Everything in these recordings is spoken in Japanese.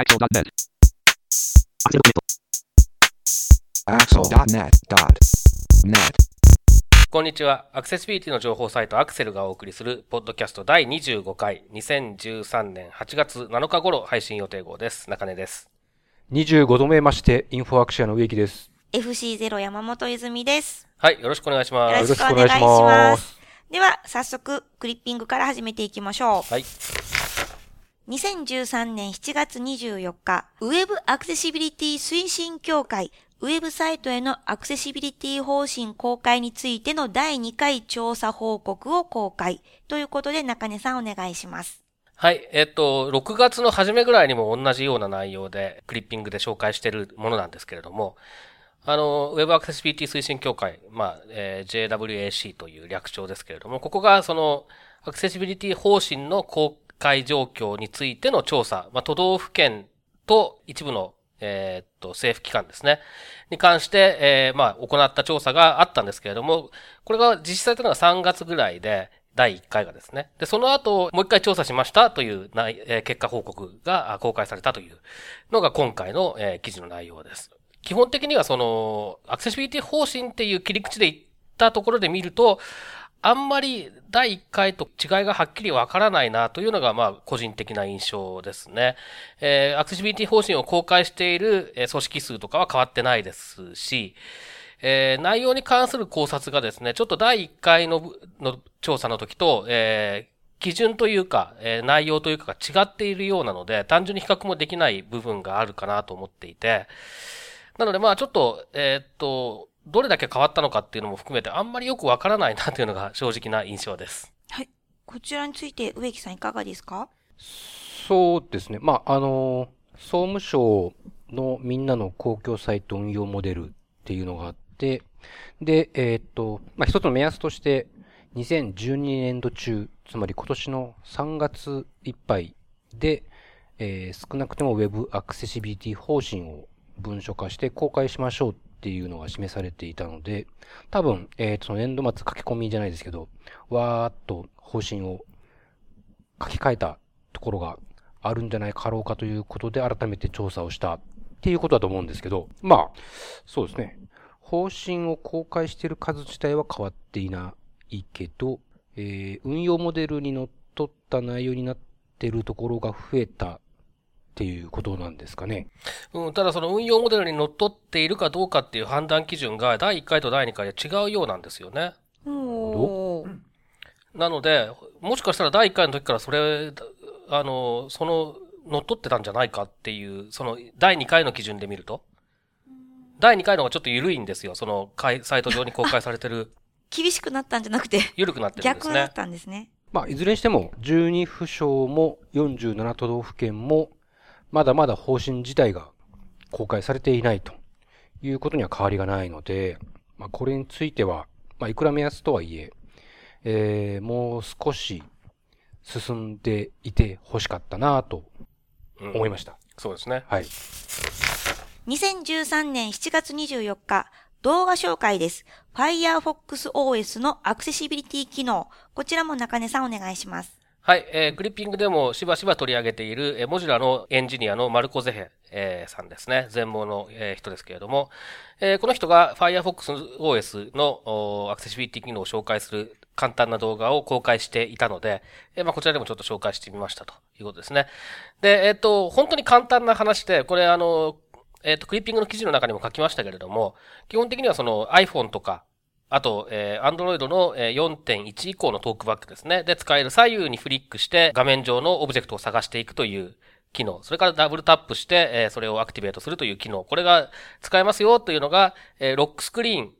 Axel.net. Axel.net.net. こんにちは。アクセシビリティの情報サイトアクセルがお送りするポッドキャスト第25回2013年8月7日頃配信予定号です。中根です。25度目まして、インフォアクシアの植木です。FC0 山本泉です。はい、よろしくお願いします。よろしくお願いしま。ますでは、早速、クリッピングから始めていきましょう。はい。2013年7月24日、ウェブアクセシビリティ推進協会、ウェブサイトへのアクセシビリティ方針公開についての第2回調査報告を公開。ということで、中根さんお願いします。はい、えっと、6月の初めぐらいにも同じような内容で、クリッピングで紹介しているものなんですけれども、あの、Web アクセシビリティ推進協会、まあ、えー JWAC という略称ですけれども、ここがその、アクセシビリティ方針の公開状況についての調査、まあ、都道府県と一部の、えーっと、政府機関ですね、に関して、えーまあ、行った調査があったんですけれども、これが実施されたのが3月ぐらいで、第1回がですね。で、その後、もう一回調査しましたという内、えー結果報告が公開されたというのが今回の、えー記事の内容です。基本的にはその、アクセシビリティ方針っていう切り口で言ったところで見ると、あんまり第1回と違いがはっきりわからないなというのが、まあ、個人的な印象ですね。えーアクセシビリティ方針を公開している、組織数とかは変わってないですし、えー内容に関する考察がですね、ちょっと第1回のの調査の時と、えー基準というか、えー内容というかが違っているようなので、単純に比較もできない部分があるかなと思っていて、なのでまあちょっと、えーっと、どれだけ変わったのかっていうのも含めてあんまりよくわからないなというのが正直な印象です。はい。こちらについて植木さんいかがですか？そうですね。まあ、あの、総務省のみんなの公共サイト運用モデルっていうのがあって、で、えーっと、まあ、一つの目安として、2012年度中、つまり今年の3月いっぱいで、えー少なくても Web アクセシビリティ方針を文書化して公開しましょうっっていうのが示されていたので、多分、えーと、その年度末書き込みじゃないですけど、わーっと方針を書き換えたところがあるんじゃないかろうかということで改めて調査をしたっていうことだと思うんですけど、まあ、そうですね。方針を公開している数自体は変わっていないけど、えー運用モデルにのっとった内容になっているところが増えたっていうことなんですかね。うん、ただその運用モデルにのっとっているかどうかっていう判断基準が第1回と第2回で違うようなんですよね。おー。なので、もしかしたら第1回の時からそれ、あの、その、乗っ取ってたんじゃないかっていう、その、第2回の基準で見ると。第2回の方がちょっと緩いんですよ。その、かいサイト上に公開されてる、厳しくなったんじゃなくて、緩くなってるんですね。逆だったんですね。まあ、いずれにしても、12府省も47都道府県も、まだまだ方針自体が公開されていないということには変わりがないので、まあ、これについては、まあ、いくら目安とはいえ、えーもう少し進んでいて欲しかったなとうん思いました。そうですね。はい。2013年7月24日、動画紹介です。Firefox OS のアクセシビリティ機能。こちらも中根さんお願いします。はい、えー、クリッピングでもしばしば取り上げている、えー、モジュラのエンジニアのマルコ・ゼヘ、えーさんですね。全盲の、えー人ですけれども、えーこの人が Firefox OS のアクセシビリティ機能を紹介する簡単な動画を公開していたので、えーまあ、こちらでもちょっと紹介してみましたということですね。で、えっ、と、本当に簡単な話で、これあの、えっ、と、クリッピングの記事の中にも書きましたけれども、基本的にはその iPhone とか、あと、えー、Android の4.1以降のトークバックですね。で、使える左右にフリックして画面上のオブジェクトを探していくという機能。それからダブルタップして、えーそれをアクティベートするという機能。これが使えますよというのが、えーロックスクリーン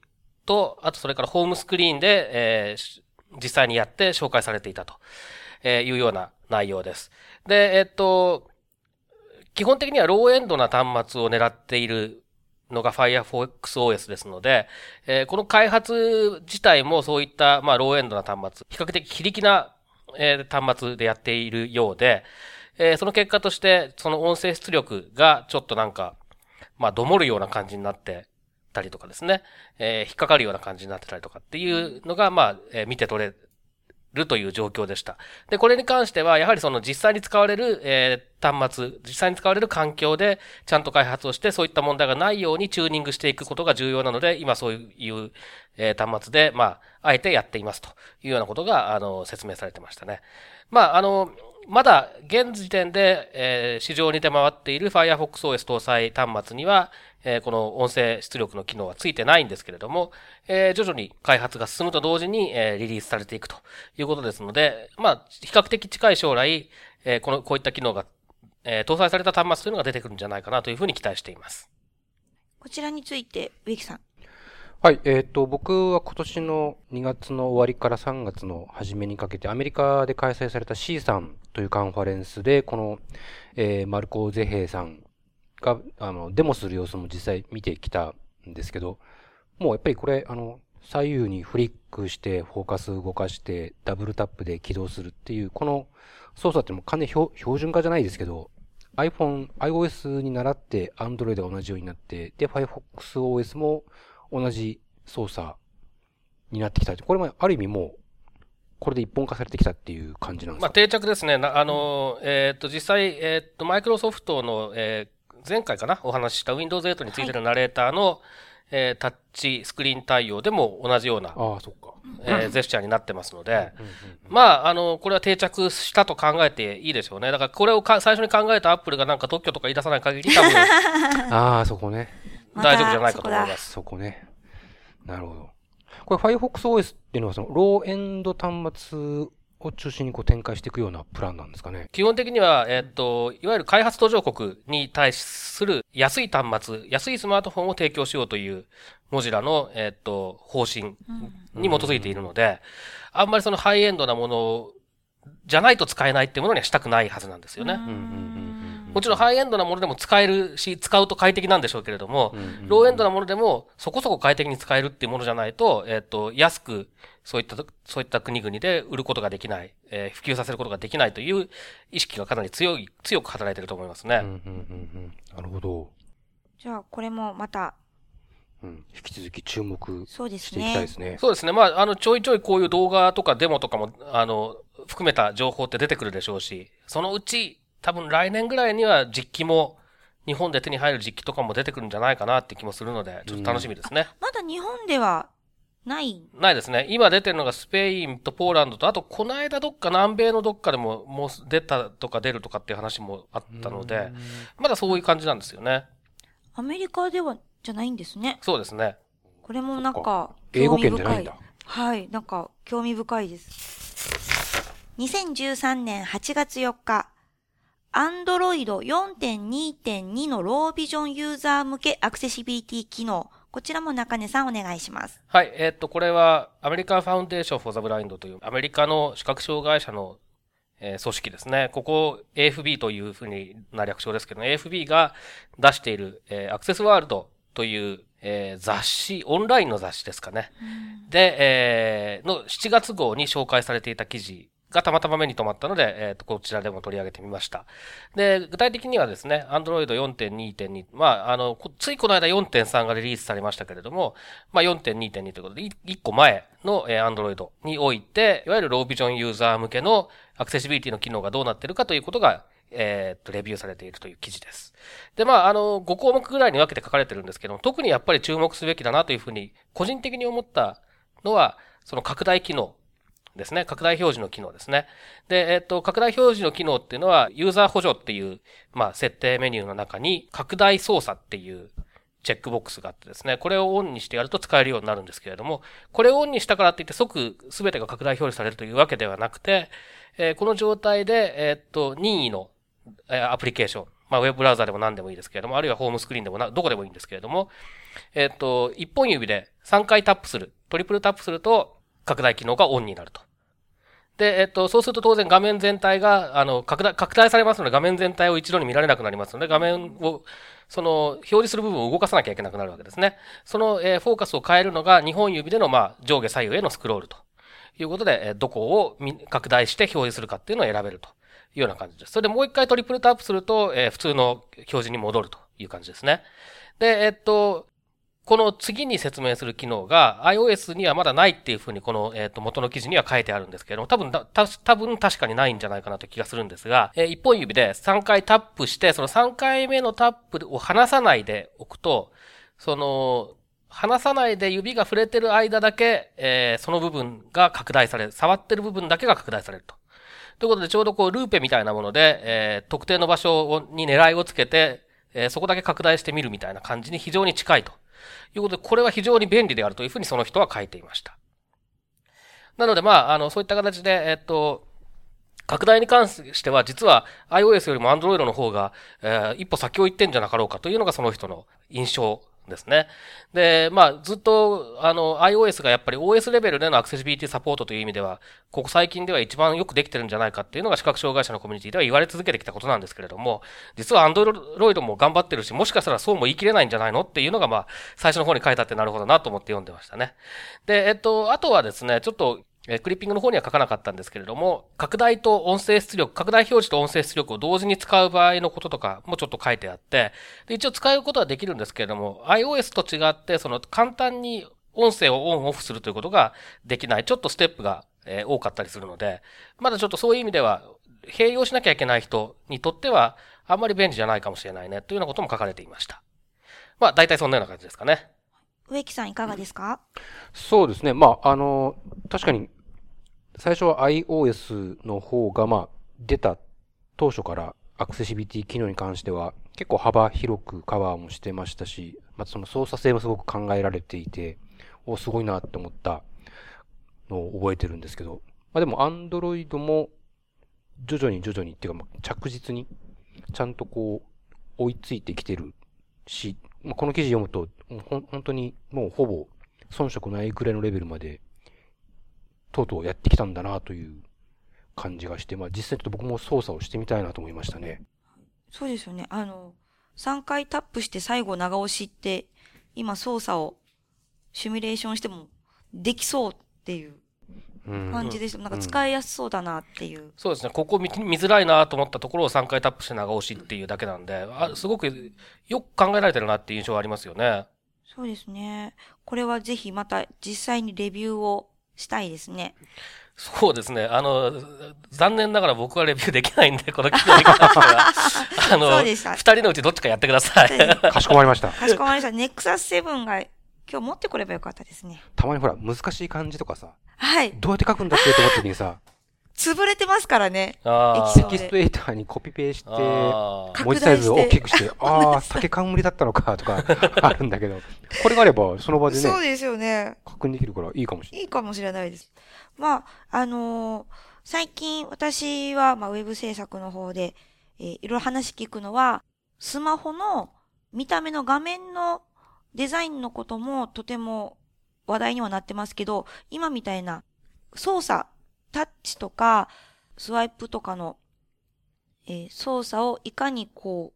と、あとそれからホームスクリーンで、えー実際にやって紹介されていたとえーいうような内容です。で、えっと、基本的にはローエンドな端末を狙っているのが Firefox OS ですので、えーこの開発自体もそういった、まあ、ローエンドな端末、比較的非力な、えー端末でやっているようで、えーその結果として、その音声出力がちょっとなんか、まあ、どもるような感じになってたりとかですね、えー引っかかるような感じになってたりとかっていうのが、まあ、えー見て取れるという状況でした。で、これに関しては、やはりその実際に使われる、えー、端末、実際に使われる環境でちゃんと開発をして、そういった問題がないようにチューニングしていくことが重要なので、今そういう、えー、端末で、まあ、あえてやっていますというようなことが、あの、説明されてましたね。まあ、あの、まだ現時点で、えー、市場に出回っている Firefox OS 搭載端末には、えー、この音声出力の機能はついてないんですけれども、えー、徐々に開発が進むと同時に、えー、リリースされていくということですので、まあ、比較的近い将来、えー、この、こういった機能が、えー、搭載された端末というのが出てくるんじゃないかなというふうに期待しています。こちらについて、植木さん。はい、えっ、ー、と、僕は今年の2月の終わりから3月の初めにかけて、アメリカで開催された C さんというカンファレンスで、この、えー、マルコ・ゼヘイさんが、あの、デモする様子も実際見てきたんですけど、もうやっぱりこれ、あの、左右にフリックして、フォーカス動かして、ダブルタップで起動するっていう、この操作ってもう完全標準化じゃないですけど、iPhone、iOS に倣って Android が同じようになって、で、Firefox OS も同じ操作になってきた。これもある意味もう、これで一本化されてきたっていう感じなんですか？まあ定着ですね。あの、えっ、と、実際、えっ、と、マイクロソフトの、えー、前回かな？お話しした Windows 8についてのナレーターの、はい、えー、タッチスクリーン対応でも同じような、ああ、そっか。えー、ジェスチャーになってますので、まあ、あの、これは定着したと考えていいでしょうね。だからこれをか最初に考えたアップルがなんか特許とか言い出さない限り多分、ああ、そこね。大丈夫じゃないかと思います。そこね。なるほど。これ Firefox OS っていうのはそのローエンド端末を中心にこう展開していくようなプランなんですかね。基本的には、えっと、いわゆる開発途上国に対する安い端末、安いスマートフォンを提供しようというモジュラの、えっと、方針に基づいているので、あんまりそのハイエンドなものじゃないと使えないっていうものにはしたくないはずなんですよね。うんうんうんもちろんハイエンドなものでも使えるし、使うと快適なんでしょうけれども、ローエンドなものでもそこそこ快適に使えるっていうものじゃないと、えっ、ー、と、安く、そういった、そういった国々で売ることができない、えー、普及させることができないという意識がかなり強い、強く働いていると思いますね。うんうんうんうん、なるほど。じゃあ、これもまた、うん、引き続き注目していきたいですね。そうですね。まあ、あの、ちょいちょいこういう動画とかデモとかも、あの、含めた情報って出てくるでしょうし、そのうち、多分来年ぐらいには実機も、日本で手に入る実機とかも出てくるんじゃないかなって気もするので、ちょっと楽しみですね。まだ日本ではない？ないですね。今出てるのがスペインとポーランドと、あとこの間どっか南米のどっかでももう出たとか出るとかっていう話もあったので、まだそういう感じなんですよね。アメリカではじゃないんですね。そうですね。これもなんか、英語圏じゃないんだ。はい、なんか興味深いです。2013年8月4日、Android 4.2.2のロービジョンユーザー向けアクセシビリティ機能。こちらも中根さんお願いします。はい。えー、っと、これはアメリカンファウンデーションフォーザブラインドというアメリカの視覚障害者の、えー、組織ですね。ここ AFB というふうにな略称ですけど、AFB が出している、えー、アクセスワールドという、えー、雑誌、オンラインの雑誌ですかね。で、えー、の7月号に紹介されていた記事がたまたま目に留まったので、えっ、ー、と、こちらでも取り上げてみました。で、具体的にはですね、Android 4.2.2、まあ、あの、ついこの間4.3がリリースされましたけれども、まあ、4.2.2ということで、1個前の、え、Android において、いわゆるロービジョンユーザー向けのアクセシビリティの機能がどうなってるかということが、えっ、ー、と、レビューされているという記事です。で、まあ、あの、5項目ぐらいに分けて書かれてるんですけども、特にやっぱり注目すべきだなというふうに、個人的に思ったのは、その拡大機能ですね。拡大表示の機能ですね。で、えっ、と、拡大表示の機能っていうのは、ユーザー補助っていう、まあ、設定メニューの中に、拡大操作っていうチェックボックスがあってですね、これをオンにしてやると使えるようになるんですけれども、これをオンにしたからって言って即全てが拡大表示されるというわけではなくて、えー、この状態で、えっ、と、任意の、えー、アプリケーション、まあ、ウェブブラウザでも何でもいいですけれども、あるいはホームスクリーンでもな、どこでもいいんですけれども、えっ、と、一本指で3回タップする、トリプルタップすると、拡大機能がオンになると。で、えっと、そうすると当然画面全体が、あの、拡大、拡大されますので画面全体を一度に見られなくなりますので、画面を、その、表示する部分を動かさなきゃいけなくなるわけですね。その、えー、フォーカスを変えるのが2本指での、まあ、上下左右へのスクロールということで、えー、どこを拡大して表示するかっていうのを選べるというような感じです。それでもう一回トリプルタップすると、えー、普通の表示に戻るという感じですね。で、えっと、この次に説明する機能が iOS にはまだないっていうふうにこの、元の記事には書いてあるんですけれども、多分た、多分確かにないんじゃないかなという気がするんですが、え、一本指で3回タップして、その3回目のタップを離さないでおくと、その、離さないで指が触れてる間だけ、え、その部分が拡大される。触ってる部分だけが拡大されると。ということで、ちょうどこう、ルーペみたいなもので、え、特定の場所に狙いをつけて、え、そこだけ拡大してみるみたいな感じに非常に近いということで、これは非常に便利であるというふうにその人は書いていました。なので、まあ、あの、そういった形で、えっと、拡大に関しては、実は iOS よりも Android の方が、えー、一歩先を行ってんじゃなかろうかというのがその人の印象ですね。で、まあ、ずっと、あの、iOS がやっぱり OS レベルでのアクセシビリティサポートという意味では、ここ最近では一番よくできてるんじゃないかっていうのが視覚障害者のコミュニティでは言われ続けてきたことなんですけれども、実は Android も頑張ってるし、もしかしたらそうも言い切れないんじゃないのっていうのが、まあ、最初の方に書いてあってなるほどなと思って読んでましたね。で、えっと、あとはですね、ちょっとえクリッピングの方には書かなかったんですけれども、拡大と音声出力、拡大表示と音声出力を同時に使う場合のこととかもちょっと書いてあって、で一応使うことはできるんですけれども、iOS と違って、その簡単に音声をオンオフするということができない、ちょっとステップが、え多かったりするので、まだちょっとそういう意味では、併用しなきゃいけない人にとっては、あんまり便利じゃないかもしれないね、というようなことも書かれていました。まあ、大体そんなような感じですかね。植木さんいかがですか？そうですね。まあ、あの、確かに最初は iOS の方が、まあ、出た当初からアクセシビリティ機能に関しては結構幅広くカバーもしてましたし、またその操作性もすごく考えられていて、お、すごいなって思ったのを覚えてるんですけど、まあでも Android も徐々に徐々にっていうか、ま、着実にちゃんとこう追いついてきてるし、ま、この記事読むと、本当にもうほぼ遜色ないくらいのレベルまでとうとうやってきたんだなという感じがして、まあ実際ちょっと僕も操作をしてみたいなと思いましたね。そうですよね。あの、3回タップして最後長押しって、今操作をシミュレーションしてもできそうっていう感じでした。なんか使いやすそうだなっていう。うん、そうですね。ここ見見づらいなと思ったところを3回タップして長押しっていうだけなんで、あすごくよく考えられてるなっていう印象がありますよね。そうですね。これはぜひまた実際にレビューをしたいですね。そうですね。あの、残念ながら僕はレビューできないんで、この企業に関しては。あの、二人のうちどっちかやってください。かしこまりました。かしこまりました。ネクサス7が今日持ってこればよかったですね。たまにほら、難しい漢字とかさ。はい。どうやって書くんだっけと思ってにさ。潰れてますからね。テキストエイターにコピペして、文字サイズを大きくして、ああ、酒冠だったのかとか あるんだけど、これがあればその場でね、そうですよね。確認できるからいいかもしれない。いいかもしれないです。まあ、あのー、最近私は、まあ、ウェブ制作の方で、えー、いろいろ話聞くのは、スマホの見た目の画面のデザインのこともとても話題にはなってますけど、今みたいな操作タッチとか、スワイプとかの、えー、操作をいかにこ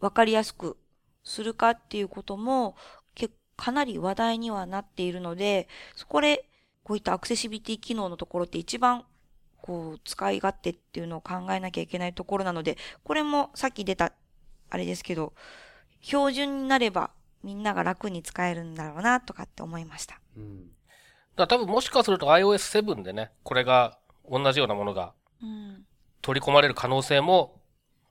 う、わかりやすくするかっていうことも、けかなり話題にはなっているので、そこで、こういったアクセシビリティ機能のところって一番、こう、使い勝手っていうのを考えなきゃいけないところなので、これもさっき出た、あれですけど、標準になればみんなが楽に使えるんだろうなとかって思いました。うんだ多分もしかすると iOS7 でね、これが同じようなものが取り込まれる可能性も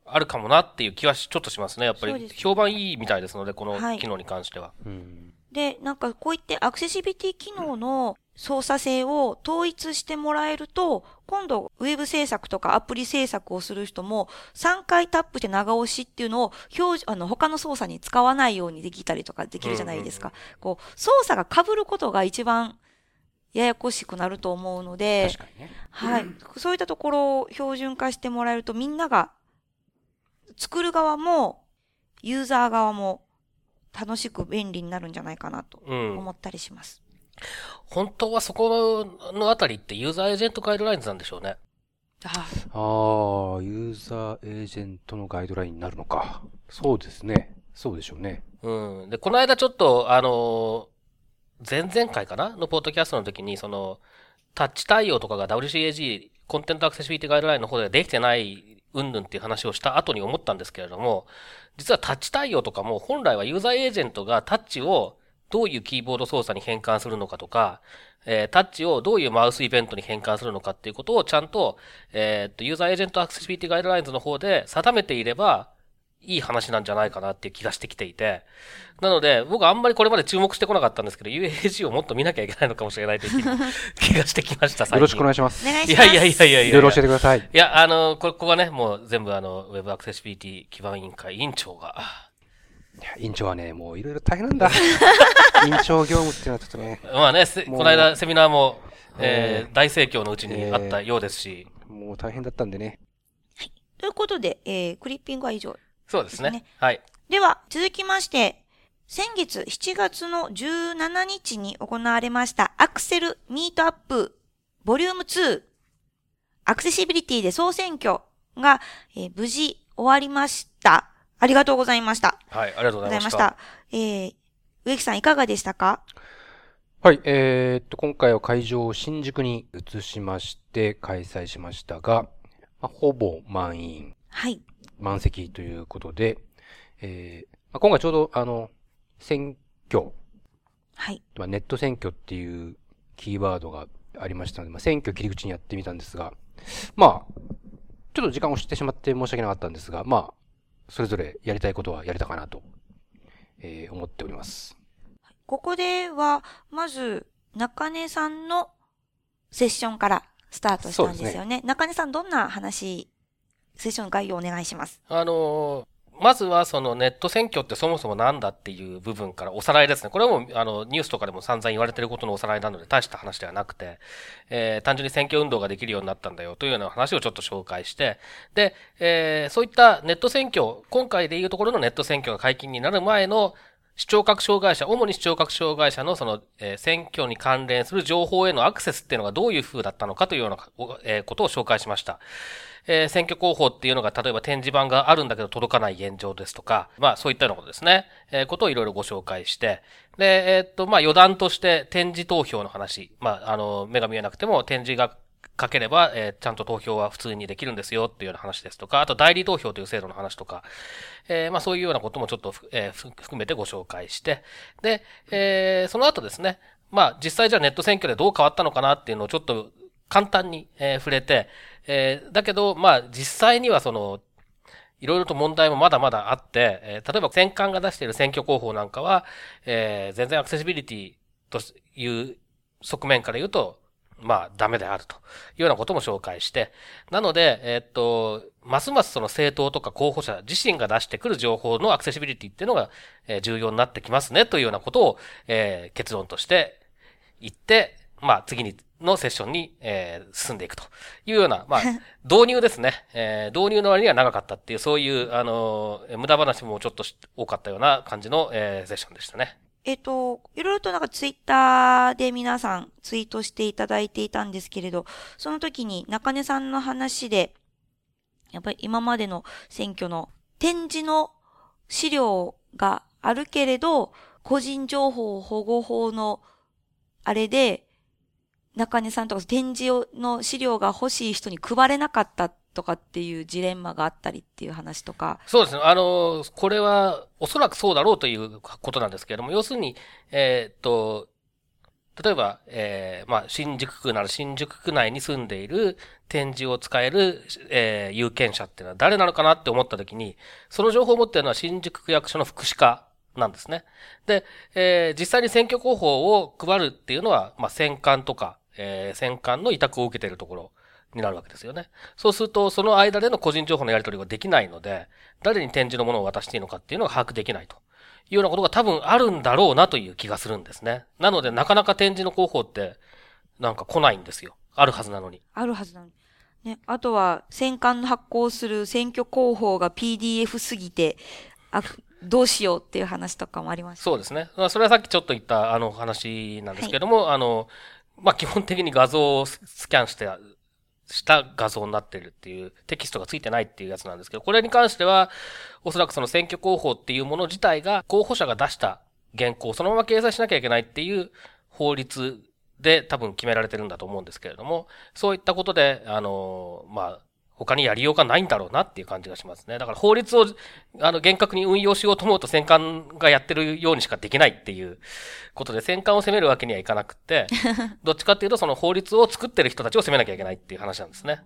あるかもなっていう気はちょっとしますね。やっぱり評判いいみたいですので、この機能に関しては。はい、で、なんかこういってアクセシビリティ機能の操作性を統一してもらえると、今度ウェブ制作とかアプリ制作をする人も3回タップして長押しっていうのを表あの他の操作に使わないようにできたりとかできるじゃないですか。こう操作が被ることが一番ややこしくなると思うので、ね、はい。そういったところを標準化してもらえるとみんなが作る側もユーザー側も楽しく便利になるんじゃないかなと思ったりします。うん、本当はそこのあたりってユーザーエージェントガイドラインズなんでしょうね。ああ、ユーザーエージェントのガイドラインになるのか。そうですね。そうでしょうね。うん。で、この間ちょっと、あの前々回かな？のポッドキャストの時に、その、タッチ対応とかが WCAG、コンテンツアクセシビリティガイドラインの方ではできてないうんぬんっていう話をした後に思ったんですけれども、実はタッチ対応とかも本来はユーザーエージェントがタッチをどういうキーボード操作に変換するのかとか、えー、タッチをどういうマウスイベントに変換するのかっていうことをちゃんと、え、っと、 User Agent Accessibility Guidelines の方で定めていれば、いい話なんじゃないかなっていう気がしてきていて、なので、僕あんまりこれまで注目してこなかったんですけど、UAG をもっと見なきゃいけないのかもしれないという 気がしてきました、よろしくお願いします。いやいやいやいやいや。いろいろ教えてください。いや、あの、これ、ここはね、もう全部あの、Web アクセシビリティ基盤委員会委員長が、いや、委員長はね、もういろいろ大変なんだ。委員長業務っていうのはちょっとね。まあね、この間セミナーも、えー、大盛況のうちにあったようですし、えー、もう大変だったんでね。はい。ということで、えー、クリッピングは以上、ね、そうですね。はい。では、続きまして、先月7月の17日に行われましたアクセルミートアップボリューム2アクセシビリティで総選挙が、えー、無事終わりました。ありがとうございました。はい、ありがとうございました。えー、植木さんいかがでしたか？はい、えー、っと、今回は会場を新宿に移しまして開催しましたが、まあ、ほぼ満員。はい。満席ということで、えー、まあ、今回ちょうど、あの、選挙。はい。まあ、ネット選挙っていうキーワードがありましたので、まあ、選挙切り口にやってみたんですが、まあ、ちょっと時間を知ってしまって申し訳なかったんですが、まあ、それぞれやりたいことはやれたかなと、えー、思っております。ここでは、まず、中根さんのセッションからスタートしたんですよね。ね中根さん、どんな話、セッション概要をお願いします。あのまずはそのネット選挙ってそもそもなんだっていう部分からおさらいですね。これはもうあのニュースとかでも散々言われてることのおさらいなので大した話ではなくて、えー、単純に選挙運動ができるようになったんだよというような話をちょっと紹介して、で、えー、そういったネット選挙、今回でいうところのネット選挙が解禁になる前の視聴覚障害者、主に視聴覚障害者のその、え、選挙に関連する情報へのアクセスっていうのがどういう風だったのかというような、え、ことを紹介しました。えー、選挙広報っていうのが、例えば展示板があるんだけど届かない現状ですとか、まあそういったようなことですね。えー、ことをいろいろご紹介して、で、えー、っと、まあ余談として展示投票の話、まああの、目が見えなくても展示がかければ、えー、ちゃんと投票は普通にできるんですよっていうような話ですとか、あと代理投票という制度の話とか、えー、まあそういうようなこともちょっと、えー、含めてご紹介して、で、えー、その後ですね、まあ実際じゃあネット選挙でどう変わったのかなっていうのをちょっと簡単に、えー、触れて、えー、だけど、まあ実際にはその、いろいろと問題もまだまだあって、えー、例えば戦艦が出している選挙広報なんかは、えー、全然アクセシビリティという側面から言うと、まあ、ダメであるというようなことも紹介して、なので、えっと、ますますその政党とか候補者自身が出してくる情報のアクセシビリティっていうのが、え、重要になってきますねというようなことを、え、結論として言って、まあ、次に、のセッションに、えー、進んでいくというような、まあ、導入ですね。えー、導入の割には長かったっていう、そういう、あのー、無駄話もちょっと多かったような感じの、えー、セッションでしたね。えっ、と、いろいろとなんかツイッターで皆さんツイートしていただいていたんですけれど、その時に中根さんの話で、やっぱり今までの選挙の展示の資料があるけれど、個人情報保護法のあれで、中根さんとか展示の資料が欲しい人に配れなかったとかっていうジレンマがあったりっていう話とか。そうですね。あの、これはおそらくそうだろうということなんですけれども、要するに、えー、っと、例えば、えー、まあ、新宿区なら新宿区内に住んでいる展示を使える、えー、有権者っていうのは誰なのかなって思ったときに、その情報を持っているのは新宿区役所の福祉課なんですね。で、えー、実際に選挙広報を配るっていうのは、まあ、選管とか、えー、選管の委託を受けているところになるわけですよね。そうすると、その間での個人情報のやり取りができないので、誰に展示のものを渡していいのかっていうのが把握できないというようなことが多分あるんだろうなという気がするんですね。なので、なかなか展示の広報って、なんか来ないんですよ。あるはずなのに。あるはずなのに。ね、あとは、戦艦の発行する選挙広報が PDF すぎて、あ、どうしようっていう話とかもありました。そうですね。それはさっきちょっと言ったあの話なんですけども、はい、あの、まあ、基本的に画像をスキャンしてした画像になってるっていうテキストがついてないっていうやつなんですけど、これに関しては、おそらくその選挙広報っていうもの自体が候補者が出した原稿をそのまま掲載しなきゃいけないっていう法律で多分決められてるんだと思うんですけれども、そういったことで、あの、まあ、他にやりようがないんだろうなっていう感じがしますね。だから法律を、あの、厳格に運用しようと思うと戦艦がやってるようにしかできないっていうことで、戦艦を攻めるわけにはいかなくて、どっちかっていうとその法律を作ってる人たちを攻めなきゃいけないっていう話なんですね。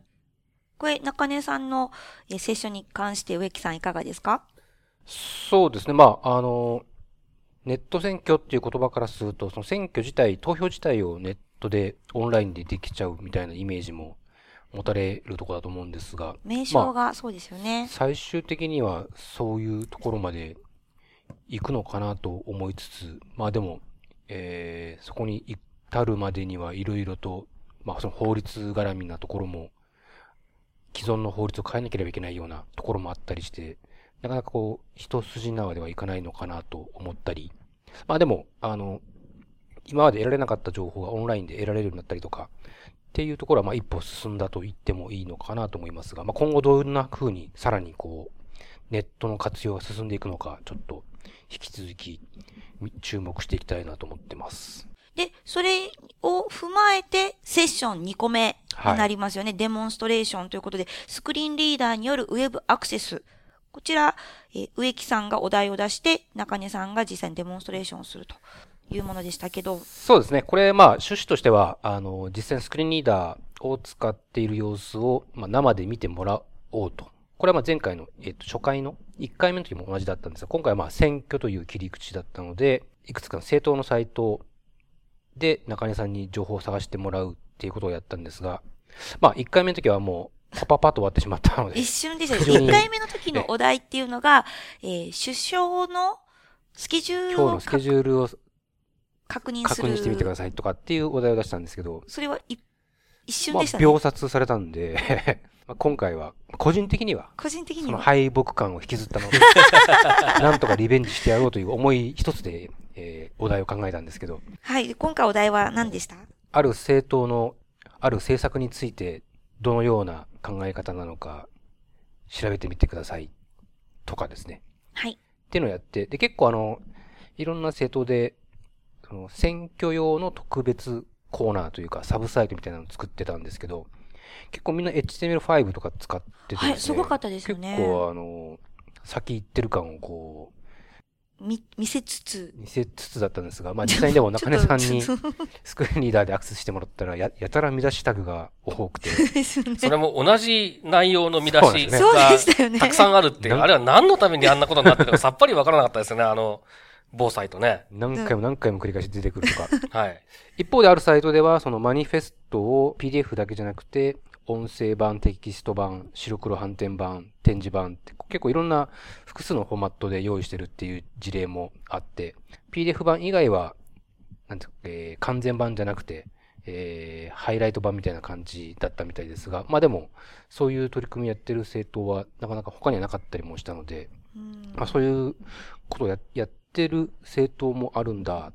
これ、中根さんのセッションに関して植木さんいかがですか？そうですね。まあ、あの、ネット選挙っていう言葉からすると、その選挙自体、投票自体をネットでオンラインでできちゃうみたいなイメージも持たれるところだと思うんですが。名称がそうですよね、まあ、最終的にはそういうところまで行くのかなと思いつつ、まあでも、えー、そこに至るまでにはいろいろと、まあその法律絡みなところも、既存の法律を変えなければいけないようなところもあったりして、なかなかこう、一筋縄ではいかないのかなと思ったり、まあでも、あの、今まで得られなかった情報がオンラインで得られるようになったりとか、っていうところは、まあ、一歩進んだと言ってもいいのかなと思いますが、まあ、今後どんな風にさらにこう、ネットの活用が進んでいくのか、ちょっと引き続き注目していきたいなと思ってます。で、それを踏まえて、セッション2個目になりますよね。はい、デモンストレーションということで、スクリーンリーダーによるウェブアクセス。こちら、えー、植木さんがお題を出して、中根さんが実際にデモンストレーションをすると。いうものでしたけど。そうですね。これ、まあ、趣旨としては、あの、実際にスクリーンリーダーを使っている様子を、まあ、生で見てもらおうと。これはまあ前回の、えっと、初回の1回目の時も同じだったんですが、今回はまあ選挙という切り口だったので、いくつかの政党のサイトで中根さんに情報を探してもらうっていうことをやったんですが、まあ1回目の時はもう、パパパッと終わってしまったので。一瞬でしたね。1回目の時のお題っていうのが、えー、首相のスケジュールを。今日のスケジュールを確認する。確認してみてくださいとかっていうお題を出したんですけど。それは一瞬でしたね。まあ、秒殺されたんで 今回は、個人的には、個人的には、その敗北感を引きずったので、なんとかリベンジしてやろうという思い一つで、えー、お題を考えたんですけど。はい、今回お題は何でした？ある政党の、ある政策について、どのような考え方なのか、調べてみてください。とかですね。はい。っていうのをやって、で、結構あの、いろんな政党で、その選挙用の特別コーナーというか、サブサイトみたいなのを作ってたんですけど、結構みんな HTML5 とか使っててですね。はい、すごかったですよね。結構あの、先行ってる感をこう、見、見せつつ。見せつつだったんですが、まあ実際にでも中根さんにスクリーンリーダーでアクセスしてもらったら、や、やたら見出しタグが多くて。それも同じ内容の見出しがたくさんあるっていう、あれは何のためにあんなことになってるかさっぱりわからなかったですよね、あの、某サイトね。何回も何回も繰り返し出てくるとか。はい。一方であるサイトでは、そのマニフェストを PDF だけじゃなくて、音声版、テキスト版、白黒反転版、展示版って結構いろんな複数のフォーマットで用意してるっていう事例もあって、PDF 版以外は、なんてえー、完全版じゃなくて、えー、ハイライト版みたいな感じだったみたいですが、まあでも、そういう取り組みやってる政党はなかなか他にはなかったりもしたので、まあそういうことをややってる政党もあるんだっ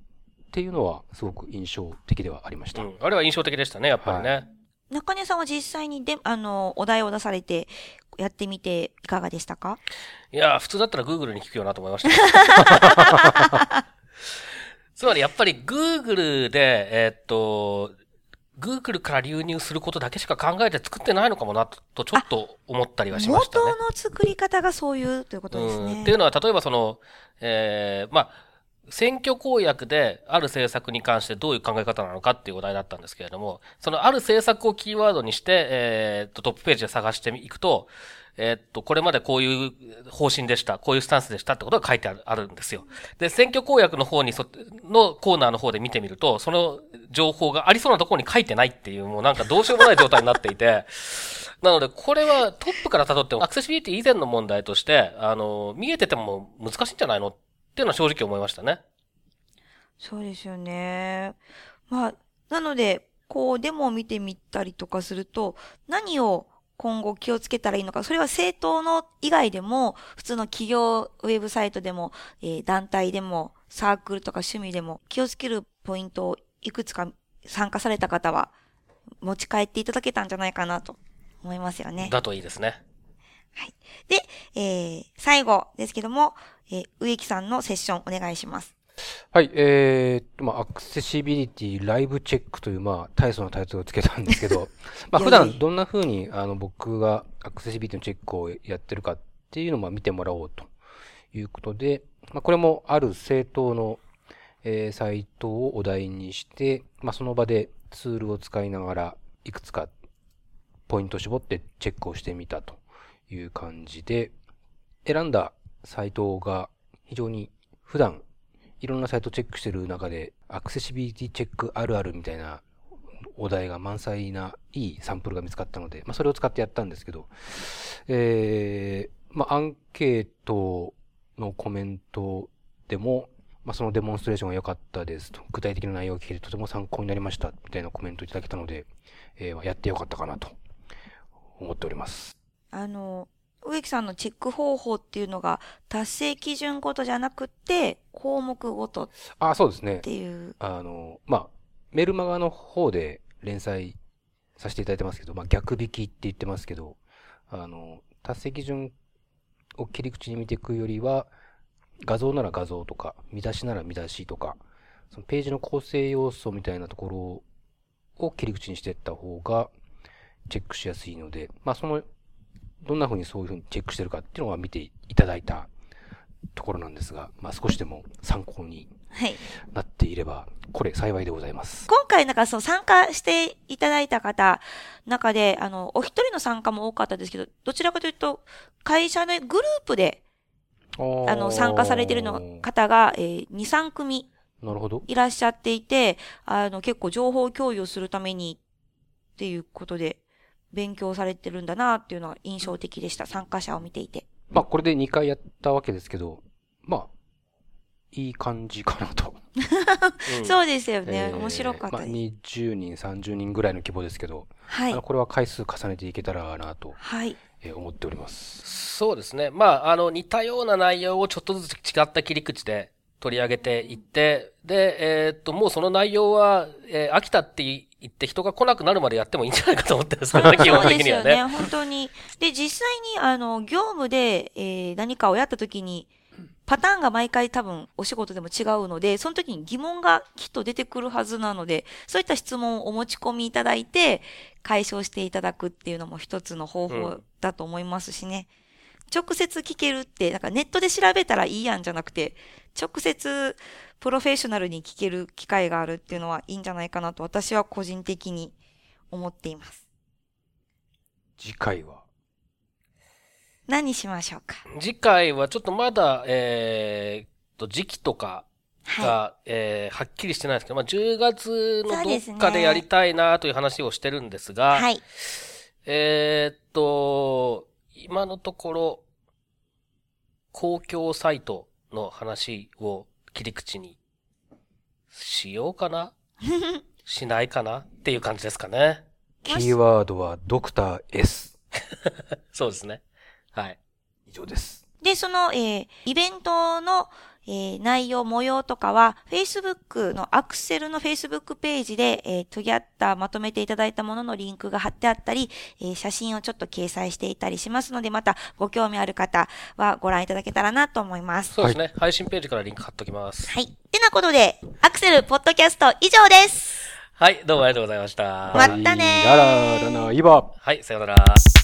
ていうのはすごく印象的ではありました。うん、あれは印象的でしたね、やっぱりね。はい中根さんは実際にで、あの、お題を出されて、やってみていかがでしたか？いや、普通だったら Google に聞くよなと思いました。つまりやっぱり Google で、えー、っと、Google から流入することだけしか考えて作ってないのかもなと、ちょっと思ったりはしましたね。元の作り方がそういうということですね。っていうのは、例えばその、えー、まあ、選挙公約である政策に関してどういう考え方なのかっていうお題だったんですけれども、そのある政策をキーワードにして、えー、トップページで探していくと、え、っと、これまでこういう方針でした、こういうスタンスでしたってことが書いてあるあるんですよ。で、選挙公約の方にそ、のコーナーの方で見てみると、その情報がありそうなところに書いてないっていう、もうなんかどうしようもない状態になっていて、なので、これはトップから辿っても、アクセシビリティ以前の問題として、あの、見えてても難しいんじゃないのっていうのは正直思いましたね。そうですよね。まあ、なので、こう、デモを見てみたりとかすると、何を今後気をつけたらいいのか、それは政党の以外でも、普通の企業ウェブサイトでも、えー、団体でも、サークルとか趣味でも、気をつけるポイントをいくつか参加された方は、持ち帰っていただけたんじゃないかなと思いますよね。だといいですね。はい。で、えー、最後ですけども、えー、植木さんのセッションお願いします。はい、えーっと、まあ、アクセシビリティライブチェックという、まあ、大層なタイトルをつけたんですけど、まあ、普段どんな風に、あの、僕がアクセシビリティのチェックをやってるかっていうのを、まあ、見てもらおうということで、まあ、これもある政党の、えーサイトをお題にして、まあ、その場でツールを使いながら、いくつかポイントを絞ってチェックをしてみたという感じで、選んだサイトが非常に普段いろんなサイトチェックしてる中で、アクセシビリティチェックあるあるみたいなお題が満載ないいサンプルが見つかったので、まあそれを使ってやったんですけど、えー、まあアンケートのコメントでも、まあそのデモンストレーションが良かったですと、具体的な内容を聞けてとても参考になりましたみたいなコメントをいただけたので、えーやってよかったかなと思っております。あの、植木さんのチェック方法っていうのが達成基準ごとじゃなくて項目ごとっあ、そうですね。ていう。あの、まあ、メルマガの方で連載させていただいてますけど、まあ、逆引きって言ってますけど、あの、達成基準を切り口に見ていくよりは、画像なら画像とか、見出しなら見出しとか、そのページの構成要素みたいなところを切り口にしていった方が、チェックしやすいので、まあ、その、どんな風にそういう風にチェックしてるかっていうのは見ていただいたところなんですが、まあ、少しでも参考にはい。なっていれば、これ幸いでございます。今回なんかその参加していただいた方、中で、あの、お一人の参加も多かったですけど、どちらかというと、会社のグループで、ああの、参加されているの方が、えー2、3組なるほど。いらっしゃっていて、あの、結構情報共有するためにっていうことで、勉強されてるんだなっていうのが印象的でした。参加者を見ていて。まあ、これで2回やったわけですけど、まあ、いい感じかなと。うんそうですよね。えー面白かったまあ、です。20人、30人ぐらいの規模ですけど、はい。これは回数重ねていけたらなと、はい。えー思っております。そうですね。まあ、あの、似たような内容をちょっとずつ違った切り口で取り上げていって、で、えーっと、もうその内容は、えー飽きたって言って人が来なくなるまでやってもいいんじゃないかと思ってるんですけどね、基そう本ですよね。的にはね。本当に。で、実際に、あの、業務で、えー何かをやったときに、パターンが毎回多分お仕事でも違うので、その時に疑問がきっと出てくるはずなので、そういった質問をお持ち込みいただいて、解消していただくっていうのも一つの方法だと思いますしね。直接聞けるって、なんかネットで調べたらいいやんじゃなくて、直接プロフェッショナルに聞ける機会があるっていうのはいいんじゃないかなと私は個人的に思っています。次回は、何しましょうか？次回はちょっとまだ、えーっと、時期とかが、はえーはっきりしてないですけど、まあ、10月のどっかでやりたいなという話をしてるんですい。が、はい。えーっと、今のところ、公共サイトの話を切り口にしようかな？しないかな？っていう感じですかね。キーワードはドクター S。そうですね。はい。以上です。で、その、えーイベントの、えー内容、模様とかは、Facebook のアクセルの Facebook ページで、えー、トギャッターまとめていただいたもののリンクが貼ってあったり、えー写真をちょっと掲載していたりしますので、またご興味ある方はご覧いただけたらなと思います。そうですね。配信ページからリンク貼っときます。はい。てなことで、アクセルポッドキャスト以上です。はい、どうもありがとうございました。またねーラララナイバはい、さようなら。